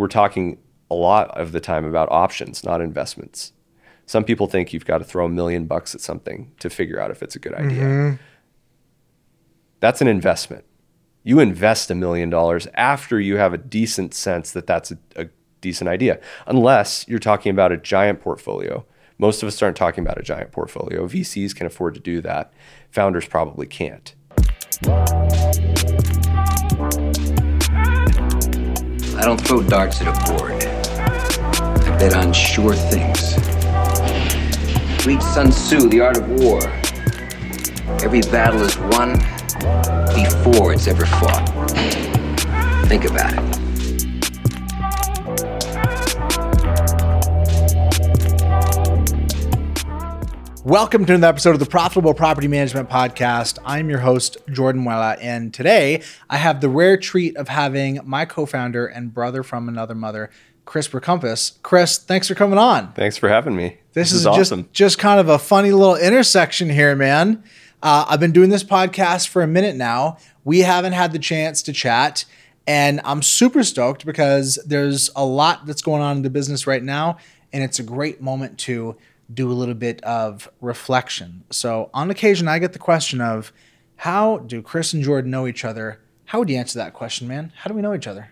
we're talking a lot of the time about options, not investments. Some people think you've got to throw a million bucks at something to figure out if it's a good idea. Mm-hmm. That's an investment. You invest a million dollars after you have a decent sense that that's a, a decent idea, unless you're talking about a giant portfolio. Most of us aren't talking about a giant portfolio. VCs can afford to do that. Founders probably can't. I don't throw darts at a board. I bet on sure things. Read Sun Tzu, The Art of War. Every battle is won before it's ever fought. Think about it. Welcome to another episode of the Profitable Property Management Podcast. I'm your host, Jordan Wella, and today I have the rare treat of having my co founder and brother from another mother, Chris Berkompas. Chris, thanks for coming on. Thanks for having me. This, is, just, just kind of a funny little intersection here, man. Uh, I've been doing this podcast for a minute now. We haven't had the chance to chat, and I'm super stoked because there's a lot that's going on in the business right now, and it's a great moment to do a little bit of reflection. So, on occasion, I get the question of how do Chris and Jordan know each other? How would you answer that question, man? How do we know each other?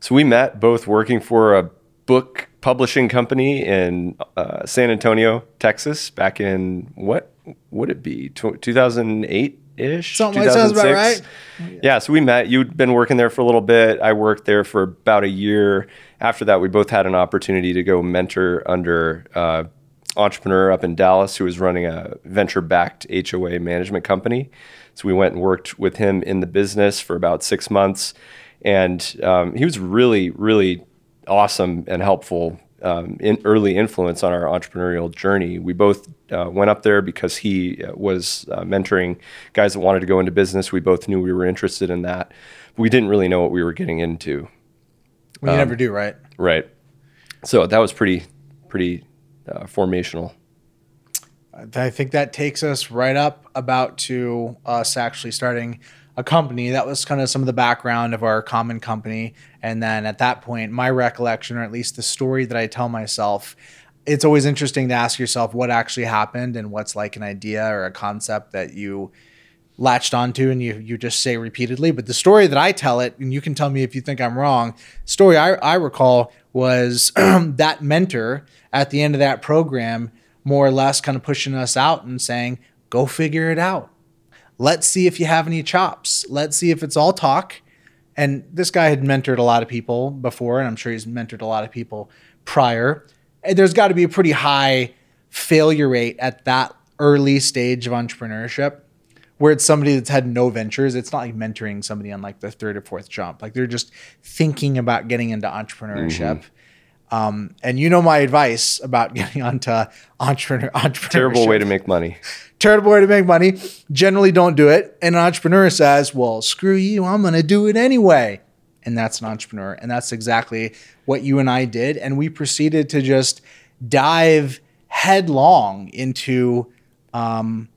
So we met both working for a book publishing company in uh, San Antonio, Texas, back in what would it be? 2008 ish? Something like that sounds about right. Yeah, so we met. You'd been working there for a little bit. I worked there for about a year. After that, we both had an opportunity to go mentor under uh, entrepreneur up in Dallas who was running a venture backed HOA management company. So we went and worked with him in the business for about six months. And um, he was really, really awesome and helpful um, in early influence on our entrepreneurial journey. We both uh, went up there because he uh, was uh, mentoring guys that wanted to go into business. We both knew we were interested in that. But we didn't really know what we were getting into. Well, you never do, right? Right. So that was pretty, pretty uh, formational. I think that takes us right up about to us actually starting a company. That was kind of some of the background of our common company. And then at that point, my recollection, or at least the story that I tell myself, it's always interesting to ask yourself what actually happened and what's like an idea or a concept that you latched onto and you you just say repeatedly. But the story that I tell it, and you can tell me if you think I'm wrong, story I, I recall was that mentor at the end of that program, more or less kind of pushing us out and saying, go figure it out. Let's see if you have any chops. Let's see if it's all talk. And this guy had mentored a lot of people before, and I'm sure he's mentored a lot of people prior. And there's got to be a pretty high failure rate at that early stage of entrepreneurship where it's somebody that's had no ventures. It's not like mentoring somebody on like the third or fourth jump. Like they're just thinking about getting into entrepreneurship. Mm-hmm. Um, and you know my advice about getting onto entrepreneur entrepreneurship. Terrible way to make money. Terrible way to make money. Generally don't do it. And an entrepreneur says, well, screw you, I'm gonna do it anyway. And that's an entrepreneur. And that's exactly what you and I did. And we proceeded to just dive headlong into um,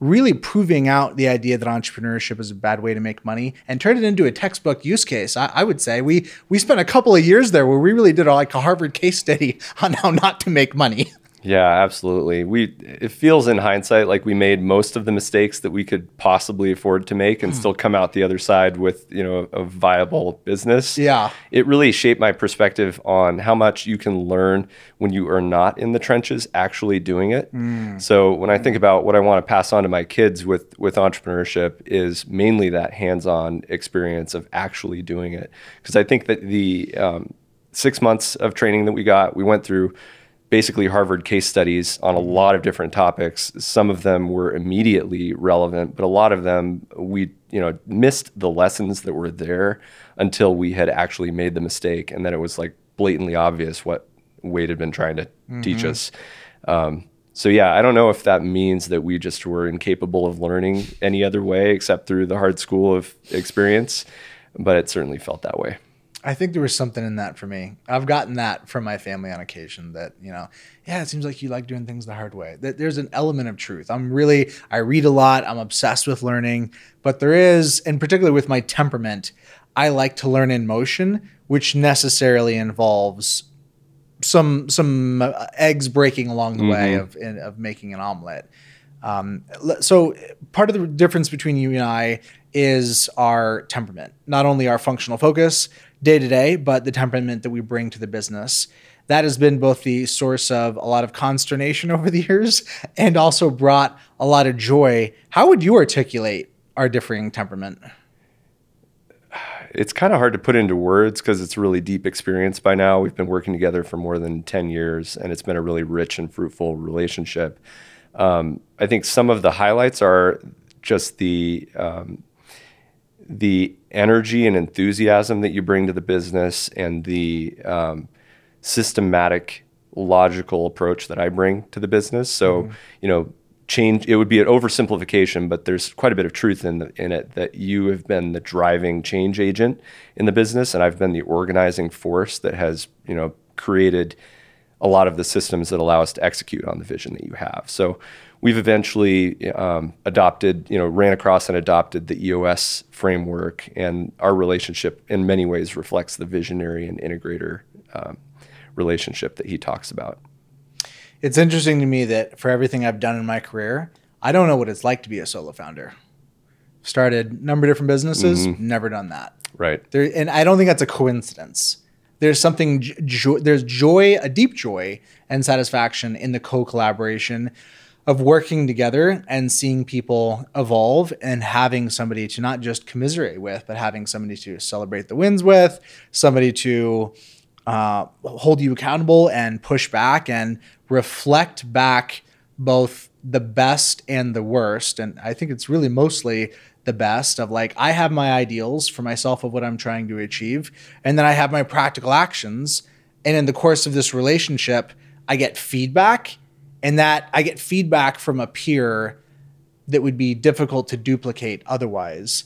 really proving out the idea that entrepreneurship is a bad way to make money and turn it into a textbook use case. I, I, would say we we spent a couple of years there where we really did like a Harvard case study on how not to make money. Yeah, absolutely. We it feels in hindsight like we made most of the mistakes that we could possibly afford to make and mm. still come out the other side with, you know, a viable business. Yeah. It really shaped my perspective on how much you can learn when you are not in the trenches actually doing it. Mm. So, when I think about what I want to pass on to my kids with with entrepreneurship is mainly that hands-on experience of actually doing it because I think that the um, 6 months of training that we got, we went through basically Harvard case studies on a lot of different topics. Some of them were immediately relevant, but a lot of them we you know missed the lessons that were there until we had actually made the mistake, and then it was like blatantly obvious what Wade had been trying to mm-hmm. teach us. Um, so yeah, I don't know if that means that we just were incapable of learning any other way except through the hard school of experience, but it certainly felt that way. I think there was something in that for me. I've gotten that from my family on occasion that, you know, yeah, it seems like you like doing things the hard way. That there's an element of truth. I'm really I read a lot, I'm obsessed with learning, but there is, and particularly with my temperament, I like to learn in motion, which necessarily involves some some uh, eggs breaking along the way of in, of making an omelet. Um, so part of the difference between you and I is our temperament, not only our functional focus day to day, but the temperament that we bring to the business. That has been both the source of a lot of consternation over the years and also brought a lot of joy. How would you articulate our differing temperament? it's kind of hard to put into words because it's really deep experience by now. We've been working together for more than 10 years, and it's been a really rich and fruitful relationship. Um, I think some of the highlights are just the um, the energy and enthusiasm that you bring to the business, and the um, systematic, logical approach that I bring to the business. So, you know, change it would be an oversimplification but there's quite a bit of truth in the, in it that you have been the driving change agent in the business and I've been the organizing force that has you know created a lot of the systems that allow us to execute on the vision that you have so we've eventually um, adopted you know ran across and adopted the EOS framework and our relationship in many ways reflects the visionary and integrator um, relationship that he talks about It's interesting to me that for everything I've done in my career, I don't know what it's like to be a solo founder. Started a number of different businesses, never done that. right There, and I don't think that's a coincidence. There's something, jo- there's joy, a deep joy and satisfaction in the co collaboration of working together and seeing people evolve and having somebody to not just commiserate with, but having somebody to celebrate the wins with, somebody to uh, hold you accountable and push back and reflect back both the best and the worst. And I think it's really mostly the best of like, I have my ideals for myself of what I'm trying to achieve, and then I have my practical actions. And in the course of this relationship, I get feedback, and that I get feedback from a peer that would be difficult to duplicate otherwise.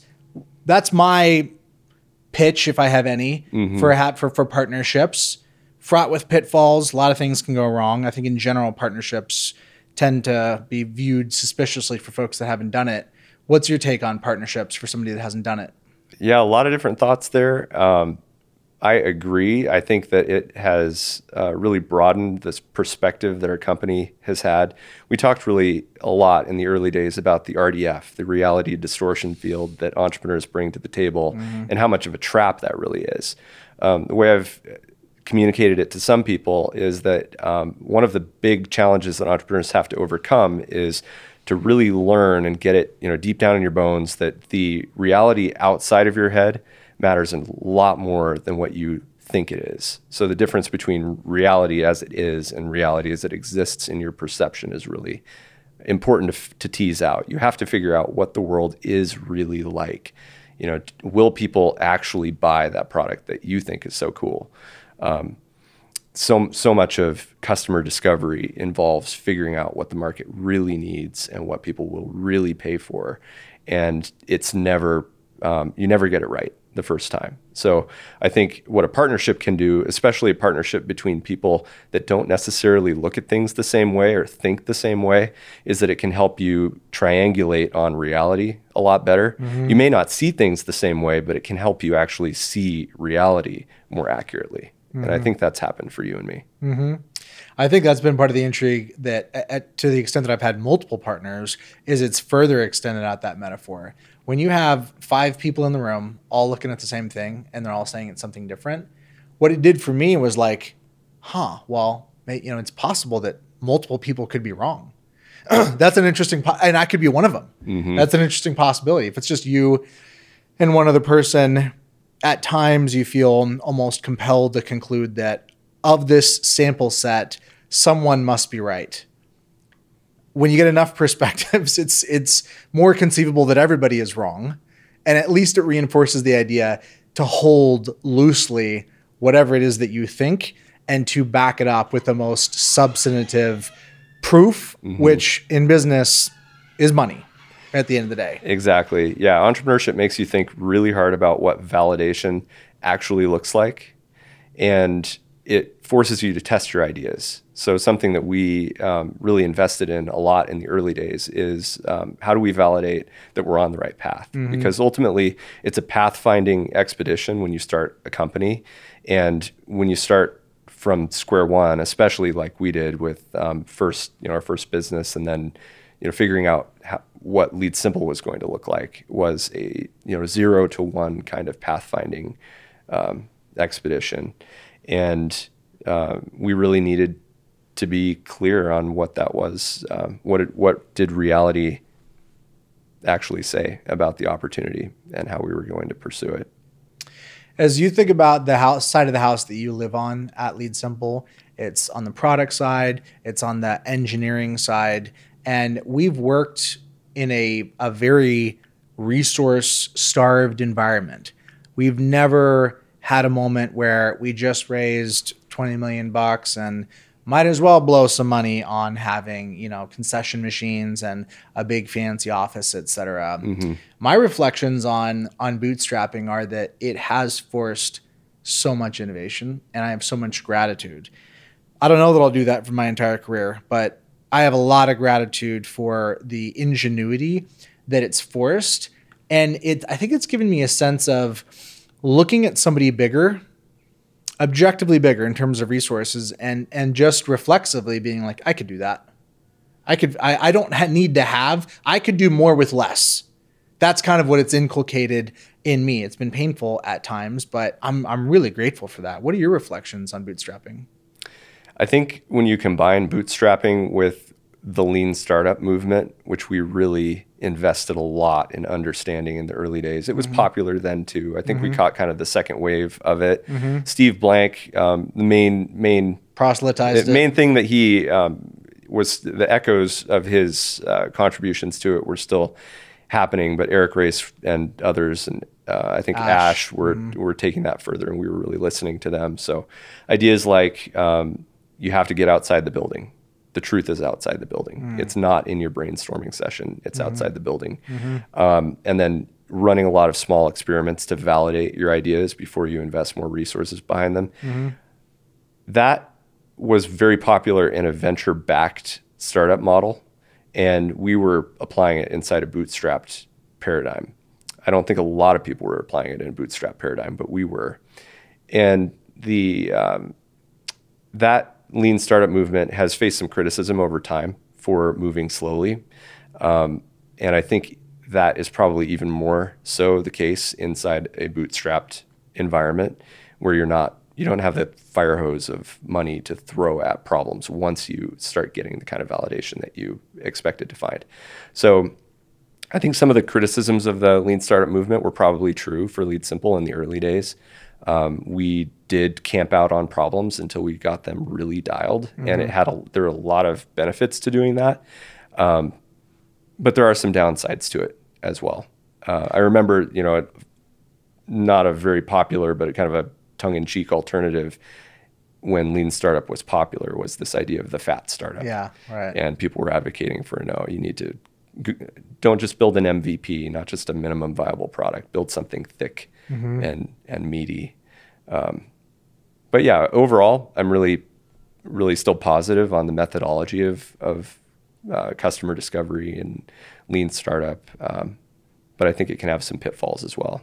That's my pitch, if I have any, for a hat for for partnerships. Fraught with pitfalls, a lot of things can go wrong. I think in general, partnerships tend to be viewed suspiciously for folks that haven't done it. What's your take on partnerships for somebody that hasn't done it? Yeah, a lot of different thoughts there. Um, I agree. I think that it has uh, really broadened this perspective that our company has had. We talked really a lot in the early days about the RDF, the reality distortion field that entrepreneurs bring to the table, and how much of a trap that really is. Um, the way I've communicated it to some people is that um, one of the big challenges that entrepreneurs have to overcome is to really learn and get it you know deep down in your bones that the reality outside of your head matters a lot more than what you think it is. So the difference between reality as it is and reality as it exists in your perception is really important to, f- to tease out. You have to figure out what the world is really like. You know will people actually buy that product that you think is so cool? So so much of customer discovery involves figuring out what the market really needs and what people will really pay for, and it's never um, you never get it right the first time. So I think what a partnership can do, especially a partnership between people that don't necessarily look at things the same way or think the same way, is that it can help you triangulate on reality a lot better. Mm-hmm. You may not see things the same way, but it can help you actually see reality more accurately. And I mm-hmm. think that's happened for you and me. Mm-hmm. I think that's been part of the intrigue that, at, to the extent that I've had multiple partners, is it's further extended out that metaphor. When you have five people in the room all looking at the same thing and they're all saying it's something different, what it did for me was like, huh, well, you know, it's possible that multiple people could be wrong. that's an interesting, po- and I could be one of them. Mm-hmm. That's an interesting possibility. If it's just you and one other person, at times you feel almost compelled to conclude that of this sample set, someone must be right. When you get enough perspectives, it's it's more conceivable that everybody is wrong, and at least it reinforces the idea to hold loosely whatever it is that you think and to back it up with the most substantive proof, mm-hmm. which in business is money at the end of the day. Exactly. Yeah. Entrepreneurship makes you think really hard about what validation actually looks like. And it forces you to test your ideas. So something that we um, really invested in a lot in the early days is um, how do we validate that we're on the right path? Mm-hmm. Because ultimately, it's a pathfinding expedition when you start a company, and when you start from square one, especially like we did with um, first, you know, our first business, and then you know figuring out how, what LeadSimple was going to look like was a you know zero to one kind of pathfinding um, expedition, and uh, we really needed to be clear on what that was. Um, what it, what did reality actually say about the opportunity and how we were going to pursue it? As you think about the house side of the house that you live on at LeadSimple, it's on the product side, it's on the engineering side, and we've worked in a, a very resource starved environment. We've never had a moment where we just raised 20 million bucks and might as well blow some money on having you know concession machines and a big fancy office etc mm-hmm. my reflections on on bootstrapping are that it has forced so much innovation and i have so much gratitude. I don't know that i'll do that for my entire career but i have a lot of gratitude for the ingenuity that it's forced. And it i think it's given me a sense of looking at somebody bigger objectively bigger in terms of resources and and just reflexively being like i could do that. I could i, I don't ha- need to have i could do more with less. That's kind of what it's inculcated in me. It's been painful at times but i'm i'm really grateful for that. What are your reflections on bootstrapping? I think when you combine bootstrapping with the lean startup movement which we really invested a lot in understanding in the early days. It was mm-hmm. popular then too. I think mm-hmm. we caught kind of the second wave of it. Mm-hmm. Steve Blank, um, the main main proselytized the main thing that he um, was the echoes of his uh, contributions to it were still happening, but Eric Ries and others and uh, I think Ash, Ash were mm-hmm. were taking that further, and we were really listening to them. So ideas like um, you have to get outside the building the truth is outside the building. Mm. It's not in your brainstorming session. It's mm-hmm. outside the building. Mm-hmm. Um, and then running a lot of small experiments to validate your ideas before you invest more resources behind them. Mm-hmm. That was very popular in a venture backed startup model. And we were applying it inside a bootstrapped paradigm. I don't think a lot of people were applying it in a bootstrap paradigm, but we were. And the um, that lean startup movement has faced some criticism over time for moving slowly. Um, and I think that is probably even more so the case inside a bootstrapped environment where you're not you don't have the fire hose of money to throw at problems once you start getting the kind of validation that you expected to find. So I think some of the criticisms of the lean startup movement were probably true for LeadSimple in the early days. Um, we did camp out on problems until we got them really dialed, mm-hmm. and it mm-hmm. had a, there are a lot of benefits to doing that, um, but there are some downsides to it as well. Uh, I remember, you know, not a very popular, but kind of a tongue-in-cheek alternative when lean startup was popular was this idea of the fat startup. Yeah, right. And people were advocating for no, you need to don't just build an MVP, not just a minimum viable product. Build something thick mm-hmm. and and meaty. Um, but yeah, overall, I'm really really still positive on the methodology of of uh, customer discovery and lean startup. Um, but I think it can have some pitfalls as well.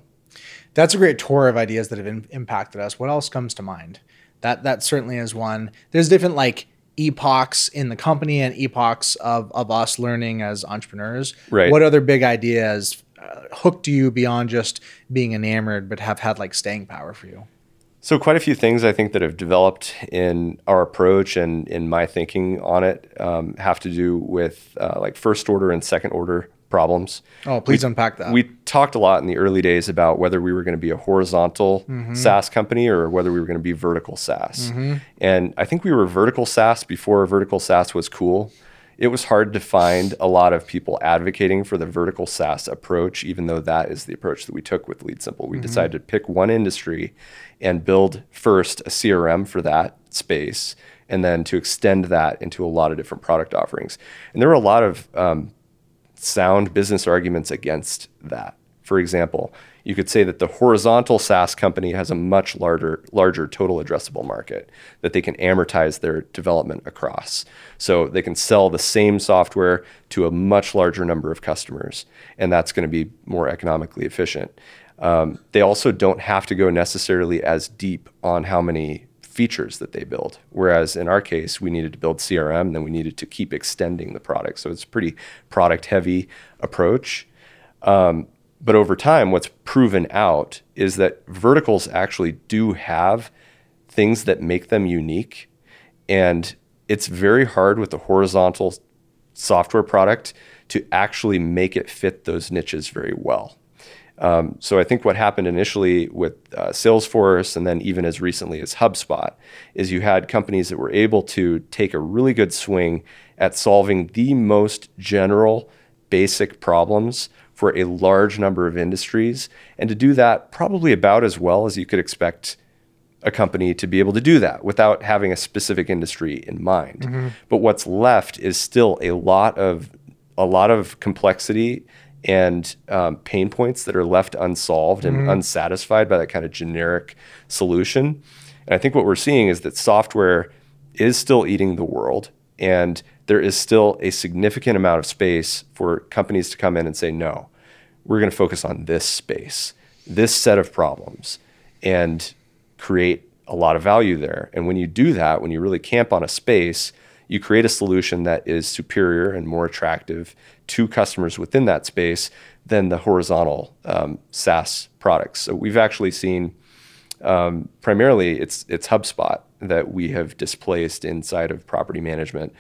That's a great tour of ideas that have in, impacted us. What else comes to mind? That that certainly is one. There's different like epochs in the company and epochs of, of us learning as entrepreneurs. Right. What other big ideas uh, hooked you beyond just being enamored, but have had like staying power for you? So, quite a few things I think that have developed in our approach and in my thinking on it um, have to do with uh, like first order and second order problems. Oh, please we, unpack that. We talked a lot in the early days about whether we were going to be a horizontal mm-hmm. SaaS company or whether we were going to be vertical SaaS. Mm-hmm. And I think we were vertical SaaS before vertical SaaS was cool. It was hard to find a lot of people advocating for the vertical SaaS approach, even though that is the approach that we took with LeadSimple. We mm-hmm. decided to pick one industry and build first a CRM for that space and then to extend that into a lot of different product offerings. And there were a lot of um, sound business arguments against that. For example, you could say that the horizontal SaaS company has a much larger larger total addressable market that they can amortize their development across. So they can sell the same software to a much larger number of customers, and that's going to be more economically efficient. Um, they also don't have to go necessarily as deep on how many features that they build. Whereas in our case, we needed to build CRM, then we needed to keep extending the product. So it's a pretty product heavy approach. Um, but over time, what's proven out is that verticals actually do have things that make them unique. And it's very hard with the horizontal software product to actually make it fit those niches very well. Um, so I think what happened initially with uh, Salesforce and then even as recently as HubSpot is you had companies that were able to take a really good swing at solving the most general basic problems for a large number of industries and to do that probably about as well as you could expect a company to be able to do that without having a specific industry in mind. Mm-hmm. But what's left is still a lot of a lot of complexity and um, pain points that are left unsolved and mm-hmm. unsatisfied by that kind of generic solution. And I think what we're seeing is that software is still eating the world, and there is still a significant amount of space for companies to come in and say, no, we're going to focus on this space, this set of problems, and create a lot of value there. And when you do that, when you really camp on a space, you create a solution that is superior and more attractive to customers within that space than the horizontal um, SaaS products. So we've actually seen um, primarily it's it's HubSpot that we have displaced inside of property management.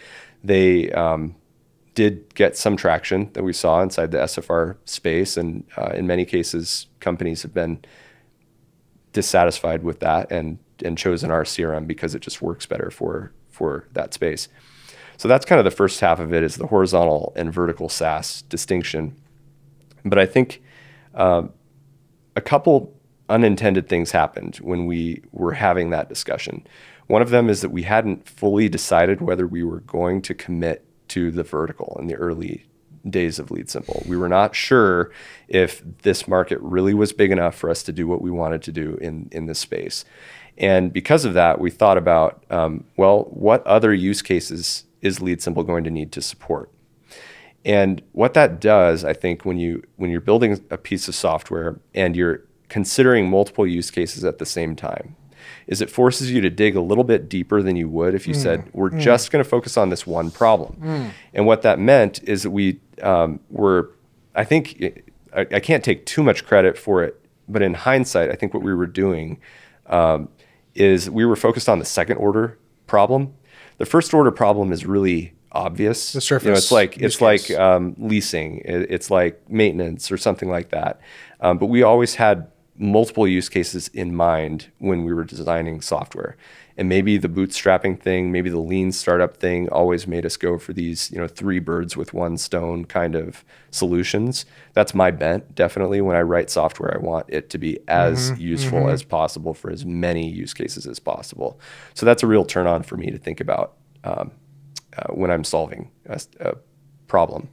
They um, did get some traction that we saw inside the SFR space, and uh, in many cases, companies have been dissatisfied with that and and chosen our CRM because it just works better for for that space. So that's kind of the first half of it is the horizontal and vertical SaaS distinction. But I think um, a couple unintended things happened when we were having that discussion. One of them is that we hadn't fully decided whether we were going to commit to the vertical in the early days of LeadSimple. We were not sure if this market really was big enough for us to do what we wanted to do in, in this space. And because of that, we thought about, um, well, what other use cases is LeadSimple going to need to support? And what that does, I think, when you when you're building a piece of software and you're considering multiple use cases at the same time, is it forces you to dig a little bit deeper than you would if you mm. said we're mm. just going to focus on this one problem. Mm. And what that meant is that we um, were, I think, I, I, can't take too much credit for it, but in hindsight, I think what we were doing um, is we were focused on the second order problem. The first order problem is really obvious. The surface. You know, it's like it's like um, leasing. It, it's like maintenance or something like that. Um, but we always had multiple use cases in mind when we were designing software. And maybe the bootstrapping thing, maybe the lean startup thing always made us go for these, you know, three birds with one stone kind of solutions. That's my bent, definitely. When I write software, I want it to be as mm-hmm, useful mm-hmm. as possible for as many use cases as possible. So that's a real turn on for me to think about um, uh, when I'm solving a, a problem.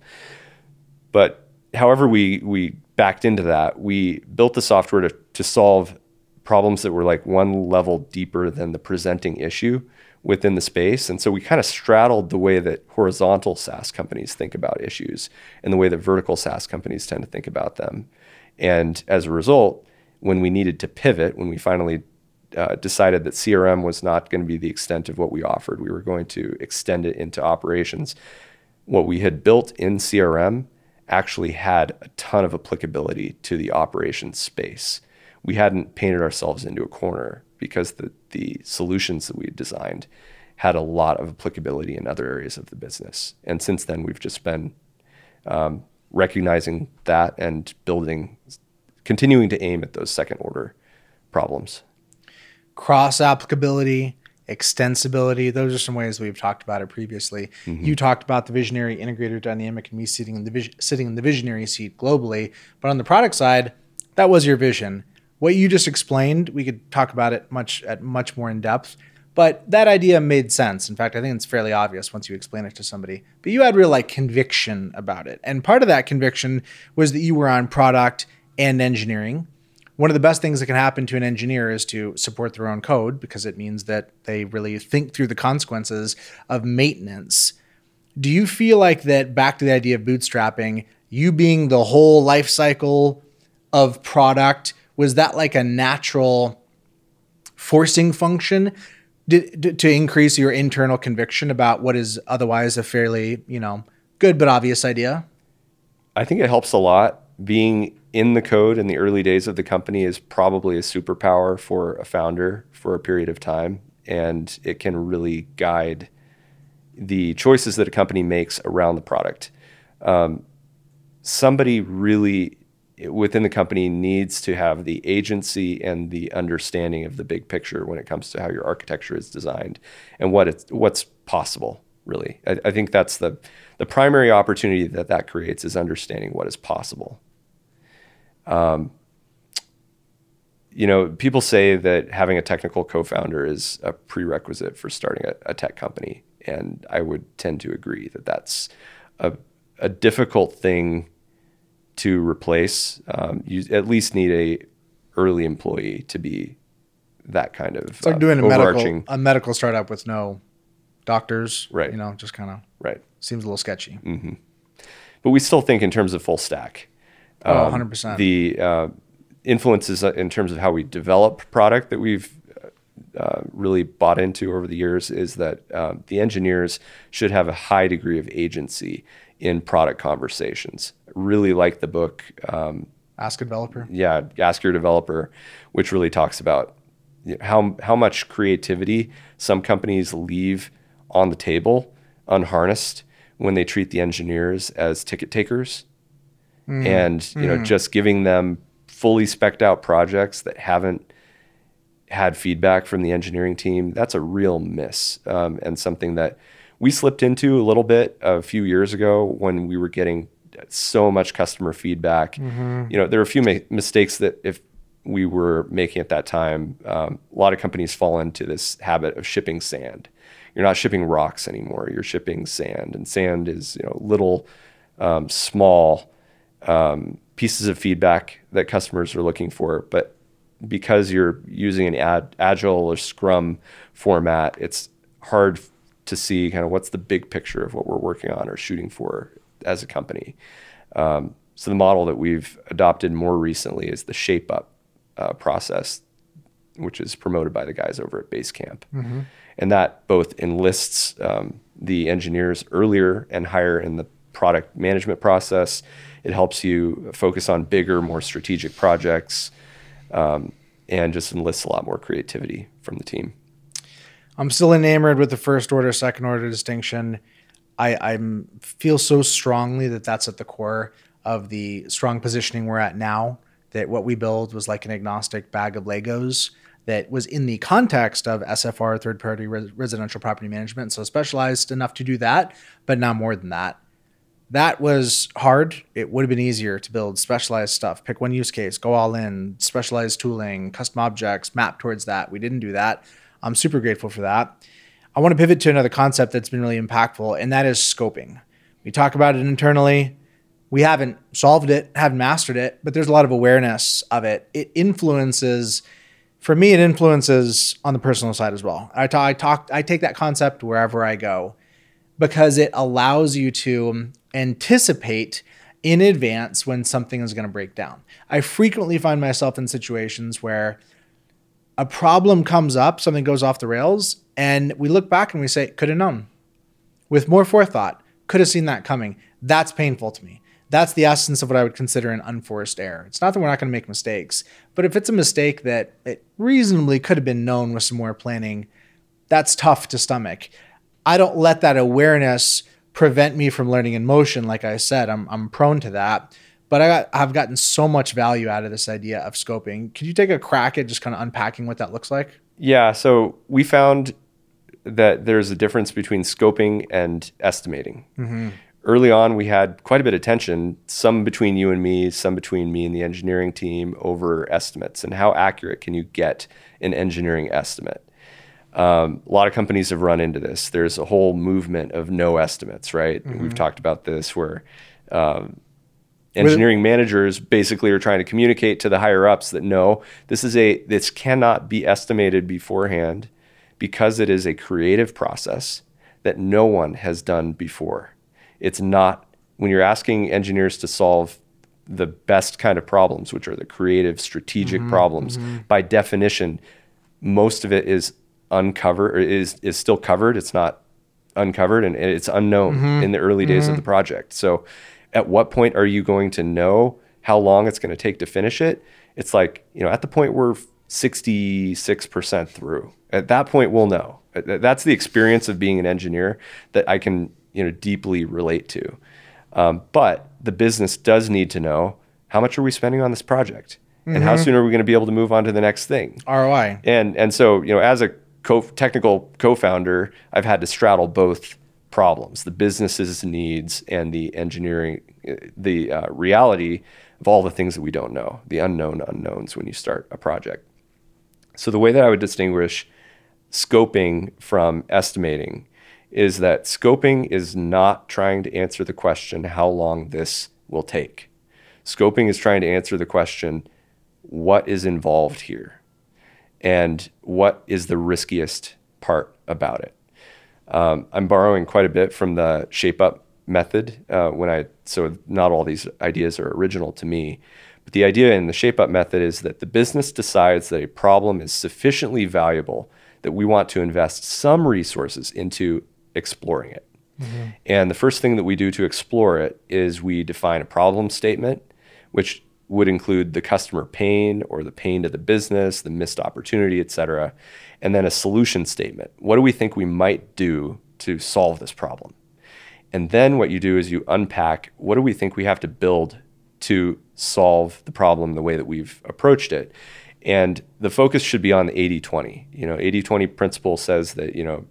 But however we we backed into that, we built the software to, to solve problems that were like one level deeper than the presenting issue within the space. And so we kind of straddled the way that horizontal SaaS companies think about issues and the way that vertical SaaS companies tend to think about them. And as a result, when we needed to pivot, when we finally uh, decided that CRM was not going to be the extent of what we offered, we were going to extend it into operations. What we had built in CRM actually had a ton of applicability to the operations space. We hadn't painted ourselves into a corner because the, the solutions that we had designed had a lot of applicability in other areas of the business. And since then, we've just been um, recognizing that and building, continuing to aim at those second order problems. Cross applicability, extensibility. Those are some ways we've talked about it previously. Mm-hmm. You talked about the visionary integrator dynamic and me sitting in the vis- sitting in the visionary seat globally, but on the product side, that was your vision. What you just explained, we could talk about it much at much more in depth. But that idea made sense. In fact, I think it's fairly obvious once you explain it to somebody. But you had real like conviction about it. And part of that conviction was that you were on product and engineering one of the best things that can happen to an engineer is to support their own code because it means that they really think through the consequences of maintenance. Do you feel like that back to the idea of bootstrapping, you being the whole life cycle of product, was that like a natural forcing function did, to increase your internal conviction about what is otherwise a fairly, you know, good but obvious idea? I think it helps a lot. Being in the code in the early days of the company is probably a superpower for a founder for a period of time. And it can really guide the choices that a company makes around the product. Um, somebody really within the company needs to have the agency and the understanding of the big picture when it comes to how your architecture is designed and what it's what's possible really I, I, think that's the the primary opportunity that that creates is understanding what is possible um, you know people say that having a technical co-founder is a prerequisite for starting a, a tech company and i would tend to agree that that's a, a difficult thing to replace. Um, you at least need a early employee to be that kind of. It's like uh, doing a medical a medical startup with no doctors, right? You know, just kind of right. Seems a little sketchy. Mm-hmm. But we still think in terms of full stack. Oh, um, 100 percent. The uh, influences in terms of how we develop product that we've uh, really bought into over the years is that um, the engineers should have a high degree of agency in product conversations. Really like the book. Um, Ask a developer. Yeah, Ask Your Developer, which really talks about how how much creativity some companies leave on the table, unharnessed, when they treat the engineers as ticket takers, mm. and you mm. know just giving them fully specked out projects that haven't had feedback from the engineering team. That's a real miss, um, and something that we slipped into a little bit a few years ago when we were getting so much customer feedback. Mm-hmm. You know, there are a few ma- mistakes that if we were making at that time, um, a lot of companies fall into this habit of shipping sand. You're not shipping rocks anymore. You're shipping sand, and sand is you know little, um, small um, pieces of feedback that customers are looking for. But because you're using an ad, agile or Scrum format, it's hard to see kind of what's the big picture of what we're working on or shooting for as a company. Um, so the model that we've adopted more recently is the shape up uh, process, which is promoted by the guys over at Basecamp, mm-hmm. and that both enlists um, the engineers earlier and higher in the product management process. It helps you focus on bigger, more strategic projects, um, and just enlists a lot more creativity from the team. I'm still enamored with the first order, second order distinction. I I'm feel so strongly that that's at the core of the strong positioning we're at now. That what we build was like an agnostic bag of Legos that was in the context of SFR, third party res- residential property management. So specialized enough to do that, but not more than that. That was hard. It would have been easier to build specialized stuff, pick one use case, go all in, specialized tooling, custom objects, map towards that. We didn't do that. I'm super grateful for that. I want to pivot to another concept that's been really impactful, and that is scoping. We talk about it internally. We haven't solved it, haven't mastered it, but there's a lot of awareness of it. It influences, for me, it influences on the personal side as well. I, talk, I talk, I take that concept wherever I go because it allows you to anticipate in advance when something is going to break down. I frequently find myself in situations where a problem comes up, something goes off the rails, and we look back and we say, could have known. With more forethought, could have seen that coming. That's painful to me. That's the essence of what I would consider an unforced error. It's not that we're not going to make mistakes, but if it's a mistake that it reasonably could have been known with some more planning, that's tough to stomach. I don't let that awareness prevent me from learning in motion. Like I said, I'm, I'm prone to that but I got, I've gotten so much value out of this idea of scoping. Could you take a crack at just kind of unpacking what that looks like? Yeah. So we found that there's a difference between scoping and estimating. Mm-hmm. Early on, we had quite a bit of tension, some between you and me, some between me and the engineering team over estimates and how accurate can you get an engineering estimate. Um, a lot of companies have run into this. There's a whole movement of no estimates, right? Mm-hmm. We've talked about this where um, engineering managers basically are trying to communicate to the higher ups that no, this is a this cannot be estimated beforehand because it is a creative process that no one has done before. It's not when you're asking engineers to solve the best kind of problems, which are the creative, strategic problems, by definition, most of it is uncovered or is is still covered. It's not uncovered and it's unknown mm-hmm. in the early days of the mm-hmm. project. So at what point are you going to know how long it's going to take to finish it? It's like, you know, at the point we're 66% through. At that point we'll know. That's the experience of being an engineer that I can, you know, deeply relate to. Um, but the business does need to know how much are we spending on this project and how mm-hmm. soon are we going to be able to move on to the next thing ROI. and and so you know as a co- technical co-founder i've had to straddle both problems the business's needs and the engineering the uh, reality of all the things that we don't know the unknown unknowns when you start a project. So the way that i would distinguish scoping from estimating is that scoping is not trying to answer the question how long this will take. Scoping is trying to answer the question what is involved here and what is the riskiest part about it. Um, I'm borrowing quite a bit from the shape up method uh, when I so not all these ideas are original to me, but the idea in the shape up method is that the business decides that a problem is sufficiently valuable that we want to invest some resources into exploring it. And the first thing that we do to explore it is we define a problem statement, which would include the customer pain or the pain to the business, the missed opportunity, et cetera, and then a solution statement. What do we think we might do to solve this problem? And then what you do is you unpack what do we think we have to build to solve the problem the way that we've approached it. And the focus should be on the 80 20. You know, 80 20 principle says that, you know,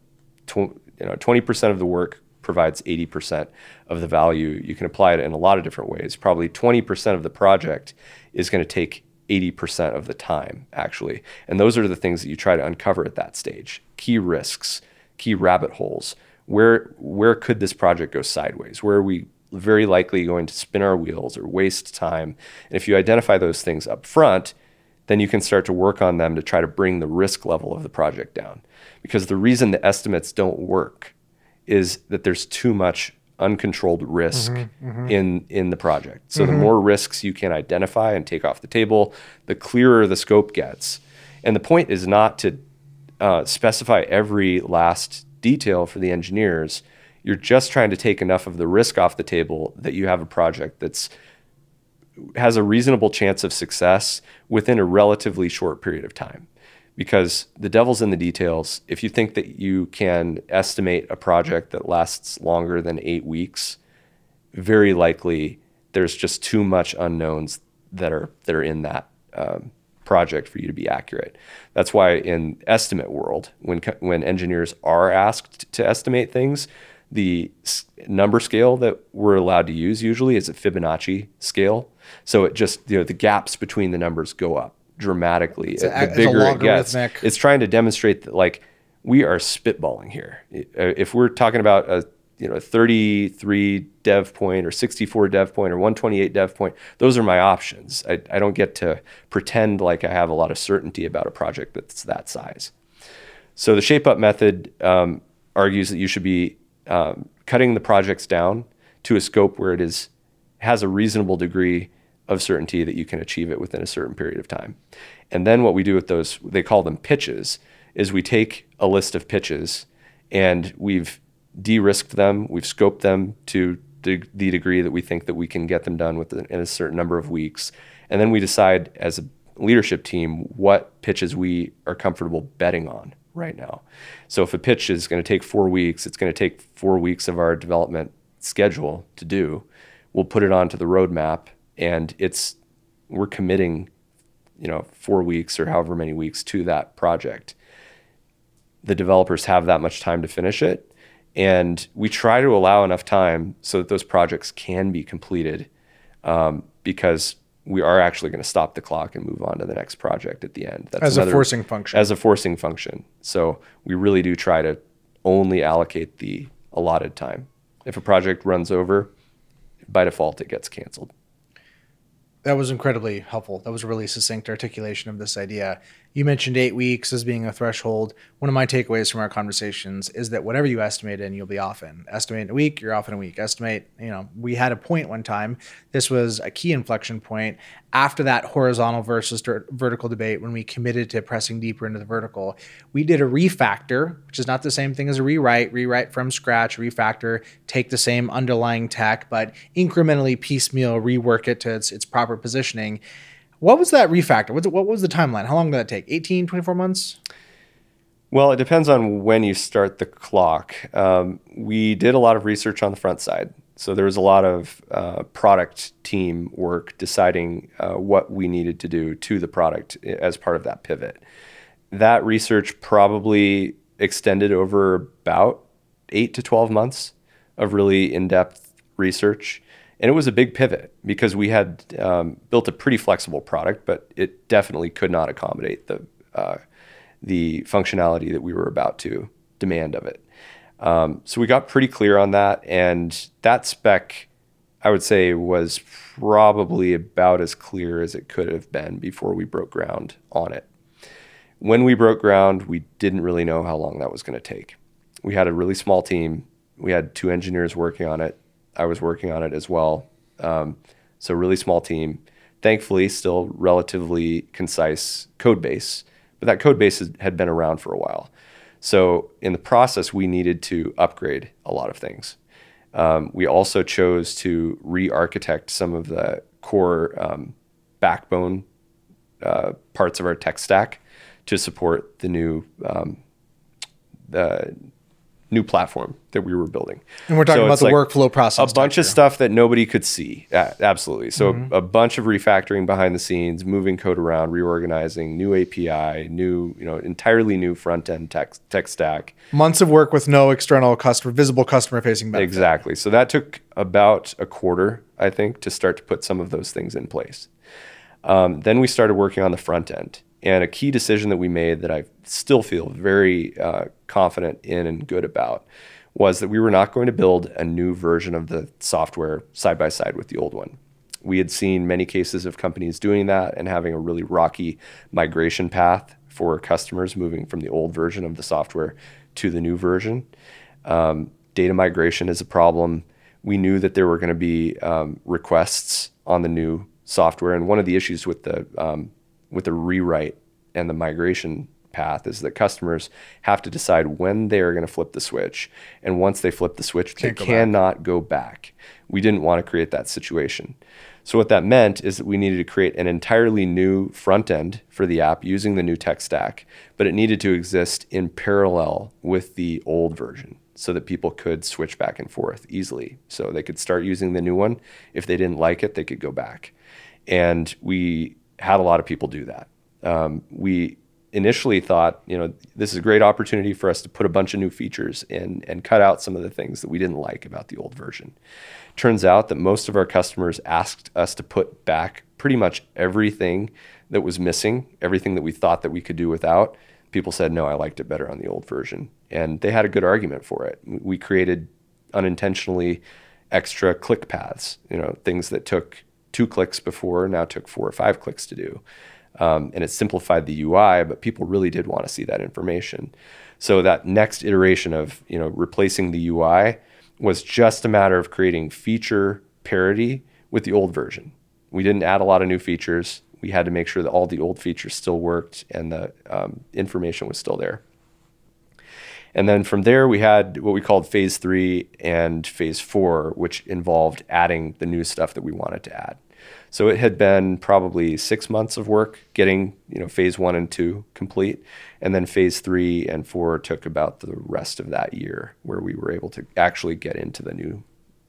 tw- you know, 20% of the work provides 80% of the value. You can apply it in a lot of different ways. Probably 20% of the project is going to take 80% of the time, actually. And those are the things that you try to uncover at that stage key risks, key rabbit holes. Where, where could this project go sideways? Where are we very likely going to spin our wheels or waste time? And if you identify those things up front, then you can start to work on them to try to bring the risk level of the project down. Because the reason the estimates don't work is that there's too much uncontrolled risk mm-hmm, mm-hmm. in in the project. So the mm-hmm. more risks you can identify and take off the table, the clearer the scope gets. And the point is not to uh, specify every last detail for the engineers. You're just trying to take enough of the risk off the table that you have a project that's has a reasonable chance of success within a relatively short period of time. Because the devil's in the details. If you think that you can estimate a project that lasts longer than eight weeks, very likely there's just too much unknowns that are that are in that um, project for you to be accurate. That's why in estimate world, when when engineers are asked to estimate things, the number scale that we're allowed to use usually is a Fibonacci scale. So it just you know the gaps between the numbers go up dramatically. a- the it's a bigger it gets, it's trying to demonstrate that like we are spitballing here. Uh, If we're talking about a you know 33 dev point or 64 dev point or 128 dev point, those are my options. I, I don't get to pretend like I have a lot of certainty about a project that's that size. So the shape up method um, argues that you should be um, cutting the projects down to a scope where it is has a reasonable degree of certainty that you can achieve it within a certain period of time. And then what we do with those, they call them pitches, is we take a list of pitches and we've de-risked them, we've scoped them to the, the degree that we think that we can get them done within a certain number of weeks. And then we decide as a leadership team what pitches we are comfortable betting on right now. So if a pitch is going to take four weeks, it's going to take four weeks of our development schedule to do. We'll put it onto the roadmap, and it's we're committing, you know, four weeks or however many weeks to that project. The developers have that much time to finish it, and we try to allow enough time so that those projects can be completed, um, because we are actually going to stop the clock and move on to the next project at the end. That's As a forcing function. As a forcing function. So we really do try to only allocate the allotted time. If a project runs over, by default, it gets canceled. That was incredibly helpful. That was a really succinct articulation of this idea. You mentioned eight weeks as being a threshold. One of my takeaways from our conversations is that whatever you estimate in, you'll be off in. Estimate in a week, you're off in a week. Estimate, you know, we had a point one time. This was a key inflection point after that horizontal versus vertical debate when we committed to pressing deeper into the vertical. We did a refactor, which is not the same thing as a rewrite, rewrite from scratch, refactor, take the same underlying tech, but incrementally piecemeal rework it to its, its proper positioning what was that refactor? What, what was the timeline? How long did that take? 18, 24 months? Well, it depends on when you start the clock. Um, we did a lot of research on the front side. So there was a lot of uh, product team work deciding uh, what we needed to do to the product as part of that pivot. That research probably extended over about eight to 12 months of really in depth research and it was a big pivot because we had um, built a pretty flexible product, but it definitely could not accommodate the uh, the functionality that we were about to demand of it. Um, so we got pretty clear on that, and that spec, I would say, was probably about as clear as it could have been before we broke ground on it. When we broke ground, we didn't really know how long that was going to take. We had a really small team. We had two engineers working on it I was working on it as well. Um, so really small team. Thankfully, still relatively concise code base, but that code base had been around for a while. So in the process, we needed to upgrade a lot of things. Um, we also chose to re-architect some of the core um, backbone uh, parts of our tech stack to support the new um, the new platform that we were building. And we're talking so about the like workflow process. A bunch of stuff that nobody could see. absolutely. So mm-hmm. a bunch of refactoring behind the scenes, moving code around, reorganizing, new API, new, you know, entirely new front end tech tech stack. Months of work with no external customer, visible customer facing benefit. Exactly. So that took about a quarter, I think, to start to put some of those things in place. Um, then we started working on the front end. And a key decision that we made that I still feel very uh, confident in and good about was that we were not going to build a new version of the software side by side with the old one. We had seen many cases of companies doing that and having a really rocky migration path for customers moving from the old version of the software to the new version. Um, data migration is a problem. We knew that there were going to be um, requests on the new software, and one of the issues with the um, with the rewrite and the migration path is that customers have to decide when they are going to flip the switch. And once they flip the switch, Can't they go cannot back. go back. We didn't want to create that situation. So, what that meant is that we needed to create an entirely new front end for the app using the new tech stack, but it needed to exist in parallel with the old version so that people could switch back and forth easily. So, they could start using the new one. If they didn't like it, they could go back. And we had a lot of people do that. Um, we initially thought, you know, this is a great opportunity for us to put a bunch of new features in and cut out some of the things that we didn't like about the old version. Turns out that most of our customers asked us to put back pretty much everything that was missing, everything that we thought that we could do without. People said, no, I liked it better on the old version. And they had a good argument for it. We created unintentionally extra click paths, you know, things that took two clicks before now took four or five clicks to do. Um, and it simplified the UI, but people really did want to see that information. So that next iteration of you know replacing the UI was just a matter of creating feature parity with the old version. We didn't add a lot of new features. We had to make sure that all the old features still worked and the um, information was still there. And then from there, we had what we called phase three and phase four, which involved adding the new stuff that we wanted to add. So it had been probably six months of work getting you know phase one and two complete, and then phase three and four took about the rest of that year, where we were able to actually get into the new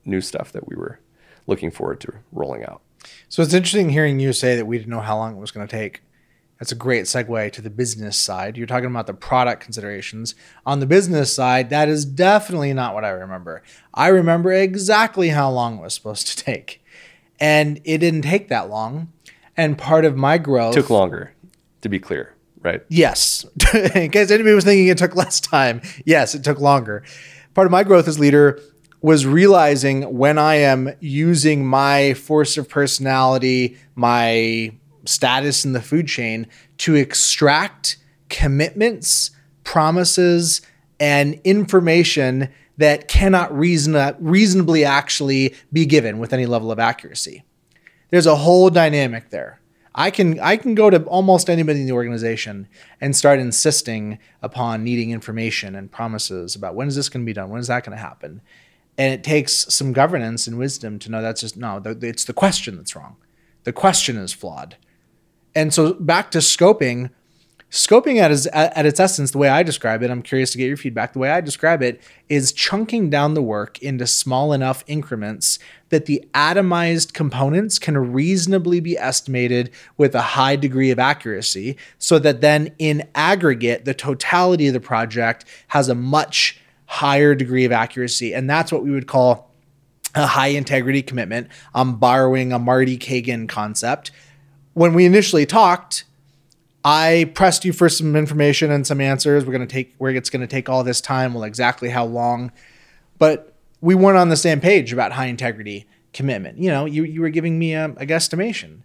new stuff that we were looking forward to rolling out. So it's interesting hearing you say that we didn't know how long it was going to take. That's a great segue to the business side. You're talking about the product considerations. On the business side, that is definitely not what I remember. I remember exactly how long it was supposed to take. And it didn't take that long. And part of my growth took longer, to be clear, right? Yes. In case anybody was thinking it took less time, yes, it took longer. Part of my growth as leader was realizing when I am using my force of personality, my status in the food chain to extract commitments, promises, and information that cannot reason, reasonably actually be given with any level of accuracy. There's a whole dynamic there. I can I can go to almost anybody in the organization and start insisting upon needing information and promises about when is this going to be done, when is that going to happen, and it takes some governance and wisdom to know that's just no, it's the question that's wrong. The question is flawed, and so back to scoping. Scoping at its, at its essence, the way I describe it, I'm curious to get your feedback. The way I describe it is chunking down the work into small enough increments that the atomized components can reasonably be estimated with a high degree of accuracy, so that then in aggregate, the totality of the project has a much higher degree of accuracy. And that's what we would call a high integrity commitment. I'm borrowing a Marty Cagan concept. When we initially talked, I pressed you for some information and some answers. We're going to take where it's going to take all this time, well, exactly how long. But we weren't on the same page about high integrity commitment. You know, you, you were giving me a, a guesstimation.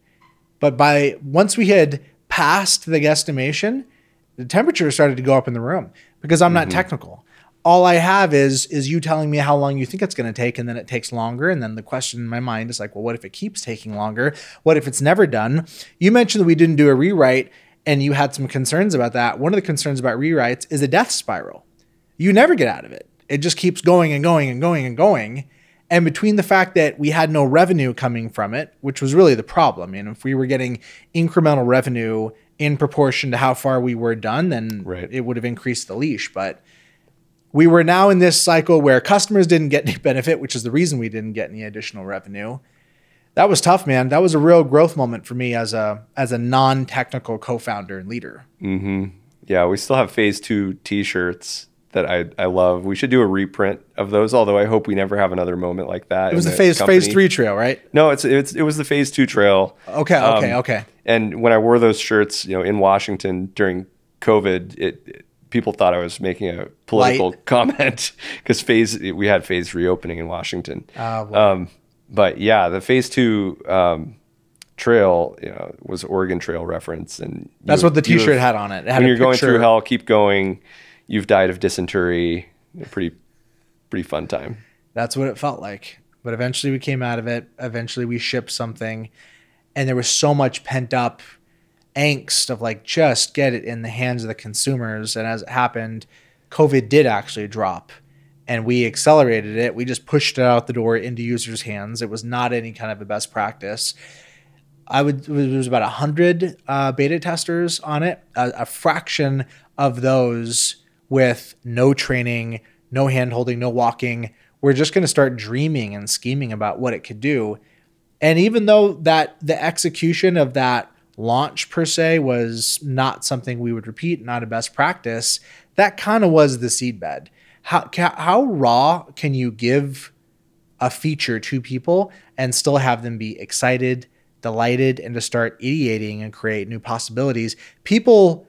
But by once we had passed the guesstimation, the temperature started to go up in the room because I'm mm-hmm. not technical. All I have is is you telling me how long you think it's going to take, and then it takes longer. And then the question in my mind is like, well, what if it keeps taking longer? What if it's never done? You mentioned that we didn't do a rewrite, and you had some concerns about that. One of the concerns about rewrites is a death spiral. You never get out of it. It just keeps going and going and going and going. And between the fact that we had no revenue coming from it, which was really the problem, and if we were getting incremental revenue in proportion to how far we were done, then right. it would have increased the leash. But we were now in this cycle where customers didn't get any benefit, which is the reason we didn't get any additional revenue that was tough, man. That was a real growth moment for me as a as a non technical co founder and leader. Mm-hmm. Yeah, we still have phase two T-shirts that I I love. We should do a reprint of those. Although I hope we never have another moment like that. It was the, the phase company. phase three trail, right? No, it's it's it was the phase two trail. Okay, okay, um, okay. And when I wore those shirts, you know, in Washington during COVID, it, it people thought I was making a political Light. comment because phase we had phase reopening in Washington. Uh, well. um, but yeah, the phase two um, trail you know, was Oregon Trail reference, and that's what the T-shirt had on it. it when you're going through hell, keep going. You've died of dysentery. Pretty, pretty fun time. That's what it felt like. But eventually, we came out of it. Eventually, we shipped something, and there was so much pent up angst of like just get it in the hands of the consumers. And as it happened, COVID did actually drop and we accelerated it. We just pushed it out the door into users' hands. It was not any kind of a best practice. I would there was about hundred uh, beta testers on it. A, a, fraction of those with no training, no hand holding, no walking. We're just going to start dreaming and scheming about what it could do. And even though that the execution of that launch per se was not something we would repeat, not a best practice, that kind of was the seedbed how how raw can you give a feature to people and still have them be excited, delighted, and to start ideating and create new possibilities? People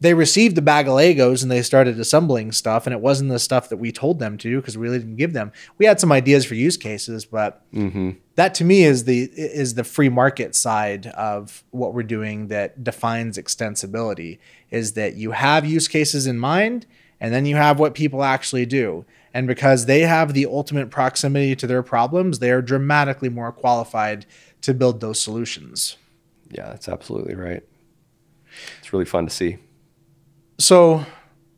they received the bag of Legos and they started assembling stuff, and it wasn't the stuff that we told them to because we really didn't give them. We had some ideas for use cases, but mm-hmm. that to me is the is the free market side of what we're doing that defines extensibility. Is that you have use cases in mind and then you have what people actually do. And because they have the ultimate proximity to their problems, they are dramatically more qualified to build those solutions. Yeah, that's absolutely right. It's really fun to see. So,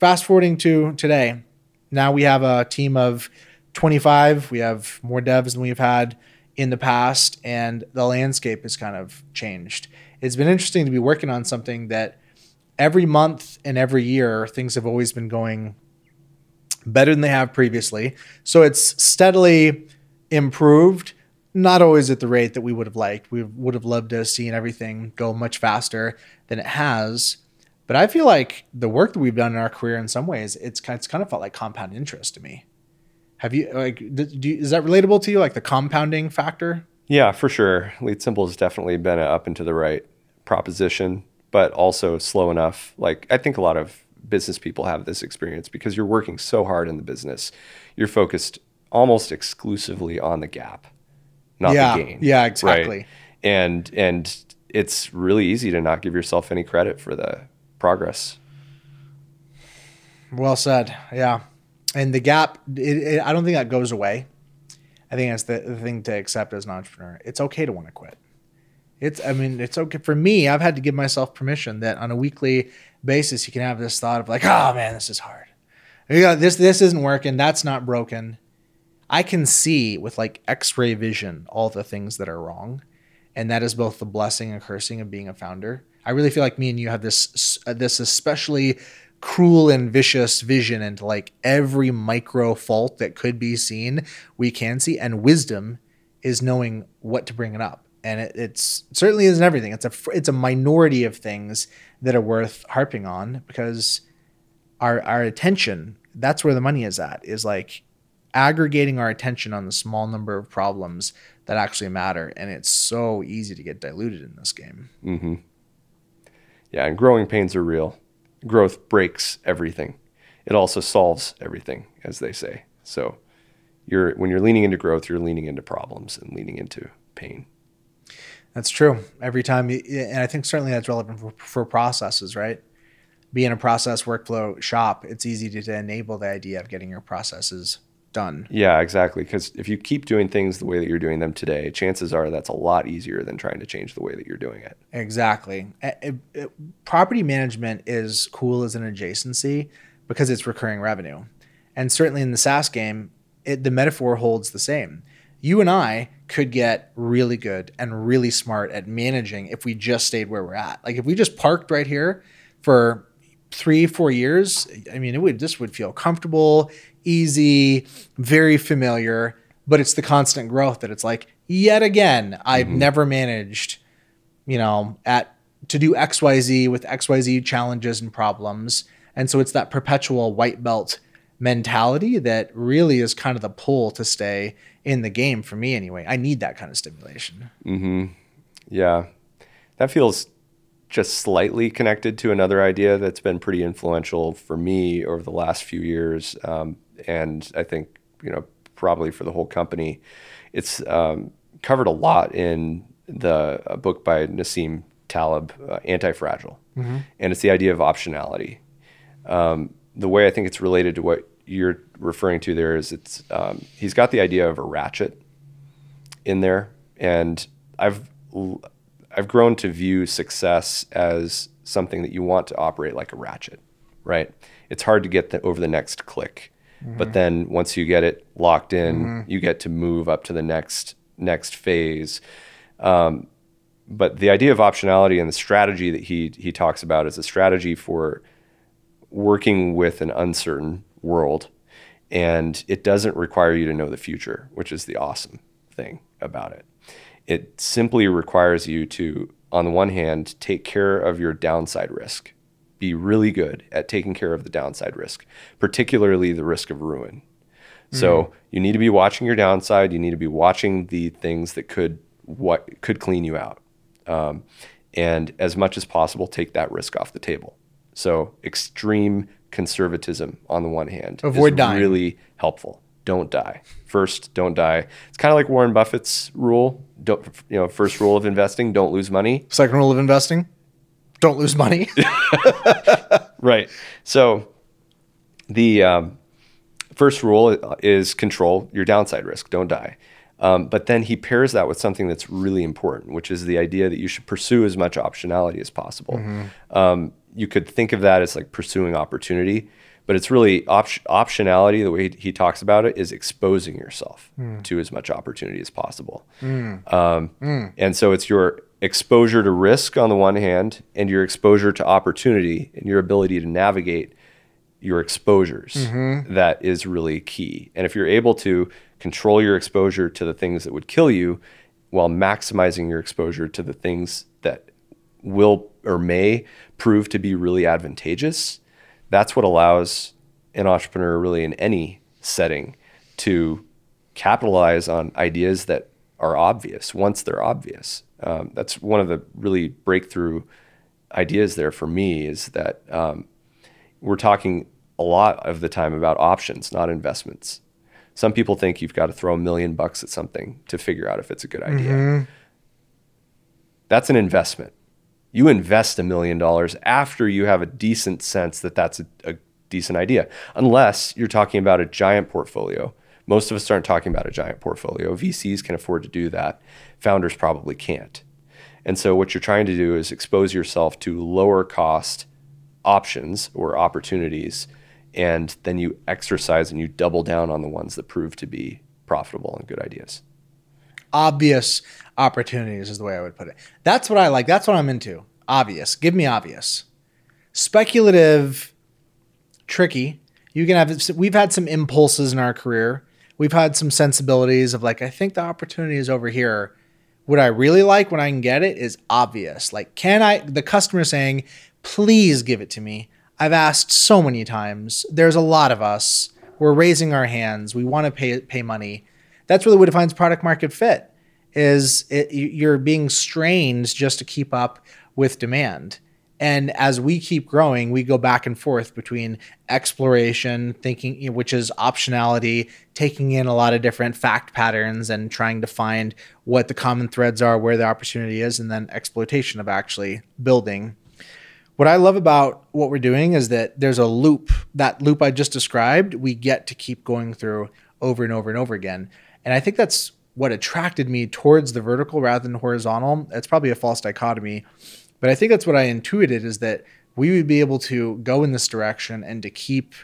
fast forwarding to today, now we have a team of 25. We have more devs than we've had in the past, and the landscape has kind of changed. It's been interesting to be working on something that every month and every year, things have always been going better than they have previously. So it's steadily improved, not always at the rate that we would have liked. We would have loved to have seen everything go much faster than it has. But I feel like the work that we've done in our career, in some ways, it's kind, it's kind of felt like compound interest to me. Have you like? Do is that relatable to you, like the compounding factor? Yeah, for sure. LeadSimple has definitely been up and to the right proposition but also slow enough. Like I think a lot of business people have this experience because you're working so hard in the business. You're focused almost exclusively on the gap, not Yeah, the gain. yeah, exactly. And and it's really easy to not give yourself any credit for the progress. Well said. Yeah. And the gap, it, it, I don't think that goes away. I think that's the, the thing to accept as an entrepreneur. It's okay to want to quit. It's, I mean, it's okay for me. I've had to give myself permission that on a weekly basis, you can have this thought of like, oh man, this is hard. This, this isn't working. That's not broken. I can see with like X-ray vision all the things that are wrong, and that is both the blessing and cursing of being a founder. I really feel like me and you have this uh, this especially cruel and vicious vision into like every micro fault that could be seen, we can see, and wisdom is knowing what to bring it up. And it, it's it certainly isn't everything. It's a it's a minority of things that are worth harping on because our our attention that's where the money is at is like aggregating our attention on the small number of problems that actually matter and it's so easy to get diluted in this game mm-hmm. Yeah, and growing pains are real. Growth breaks everything. It also solves everything, as they say. So you're when you're leaning into growth, you're leaning into problems and leaning into pain. That's true every time you, and i think certainly that's relevant for, for processes right being a process workflow shop it's easy to, to enable the idea of getting your processes done Yeah, exactly. Because if you keep doing things the way that you're doing them today, chances are that's a lot easier than trying to change the way that you're doing it. Exactly. It- it- property management is cool as an adjacency because it's recurring revenue. And certainly in the SaaS game, it, the metaphor holds the same. You and I could get really good and really smart at managing if we just stayed where we're at. Like if we just parked right here for three, four years, I mean, it would this would feel comfortable, easy, very familiar. But it's the constant growth that it's like, yet again, I've mm-hmm. never managed you know, at to do XYZ with XYZ challenges and problems. And so it's that perpetual white belt mentality that really is kind of the pull to stay in the game for me anyway. I need that kind of stimulation. Yeah. That feels just slightly connected to another idea that's been pretty influential for me over the last few years. Um, and I think, you know, probably for the whole company. It's um, covered a lot in the a book by Nassim Taleb, uh, Antifragile. And it's the idea of optionality. Um, the way I think it's related to what you're referring to there is it's um, he's got the idea of a ratchet in there, and I've I've grown to view success as something that you want to operate like a ratchet, right? It's hard to get the, over the next click, but then once you get it locked in, you get to move up to the next next phase. Um, but the idea of optionality and the strategy that he he talks about is a strategy for working with an uncertain world and it doesn't require you to know the future which is the awesome thing about it. It simply requires you to on the one hand take care of your downside risk. Be really good at taking care of the downside risk particularly the risk of ruin. So you need to be watching your downside. You need to be watching the things that could what could clean you out. Um, and as much as possible take that risk off the table. So extreme conservatism on the one hand Avoid is dying. really helpful. Don't die. First don't die. It's kind of like warren buffett's rule. Don't you know first rule of investing don't lose money. Second rule of investing don't lose money. right. So the um, first rule is control your downside risk. Don't die. Um, but then he pairs that with something that's really important which is the idea that you should pursue as much optionality as possible. Um, you could think of that as like pursuing opportunity but it's really op- optionality the way he, he talks about it is exposing yourself hmm. to as much opportunity as possible. Hmm. Um, hmm. and so it's your exposure to risk on the one hand and your exposure to opportunity and your ability to navigate your exposures mm-hmm. that is really key. And if you're able to control your exposure to the things that would kill you while maximizing your exposure to the things that will or may prove to be really advantageous, that's what allows an entrepreneur really in any setting to capitalize on ideas that are obvious once they're obvious. Um, that's one of the really breakthrough ideas there for me is that um, we're talking a lot of the time about options, not investments. Some people think you've got to throw a million bucks at something to figure out if it's a good idea. That's an investment. You invest a million dollars after you have a decent sense that that's a, a decent idea, unless you're talking about a giant portfolio. Most of us aren't talking about a giant portfolio. VCs can afford to do that. Founders probably can't. And so, what you're trying to do is expose yourself to lower cost options or opportunities, and then you exercise and you double down on the ones that prove to be profitable and good ideas. Obvious opportunities is the way I would put it. That's what I like. That's what I'm into. Obvious. Give me obvious. Speculative, tricky. You can have. We've had some impulses in our career. We've had some sensibilities of like, I think the opportunity is over here. What I really like when I can get it is obvious. Like, can I? The customer saying, please give it to me. I've asked so many times. There's a lot of us. We're raising our hands. We want to pay pay money. That's really what defines product market fit. Is it, you're being strained just to keep up with demand. And as we keep growing, we go back and forth between exploration, thinking, which is optionality, taking in a lot of different fact patterns and trying to find what the common threads are, where the opportunity is, and then exploitation of actually building what I love about what we're doing is that there's a loop. That loop I just described, we get to keep going through over and over and over again. And I think that's what attracted me towards the vertical rather than horizontal. It's probably a false dichotomy, but I think that's what I intuited is that we would be able to go in this direction and to keep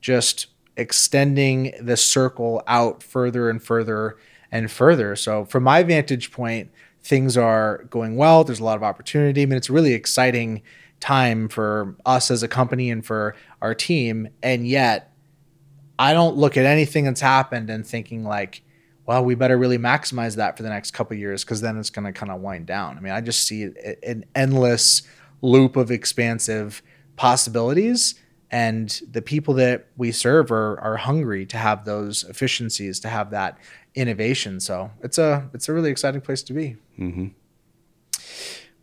just extending the circle out further and further and further. So, from my vantage point, things are going well. There's a lot of opportunity. I mean, it's a really exciting time for us as a company and for our team. And yet, I don't look at anything that's happened and thinking like, well, we better really maximize that for the next couple years because then it's going to kind of wind down. I mean, I just see an endless loop of expansive possibilities. And the people that we serve are, are hungry to have those efficiencies, to have that innovation. So it's a it's a really exciting place to be. Mm-hmm.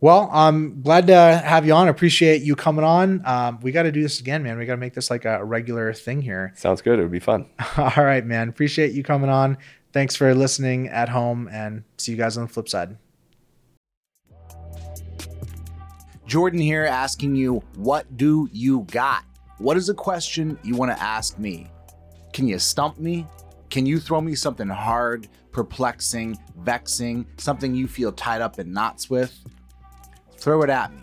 Well, I'm glad to have you on. Appreciate you coming on. Um, we got to do this again, man. We got to make this like a regular thing here. Sounds good. It would be fun. All right, man. Appreciate you coming on. Thanks for listening at home and see you guys on the flip side. Jordan here asking you, what do you got? What is a question you want to ask me? Can you stump me? Can you throw me something hard, perplexing, vexing, something you feel tied up in knots with? throw it at me.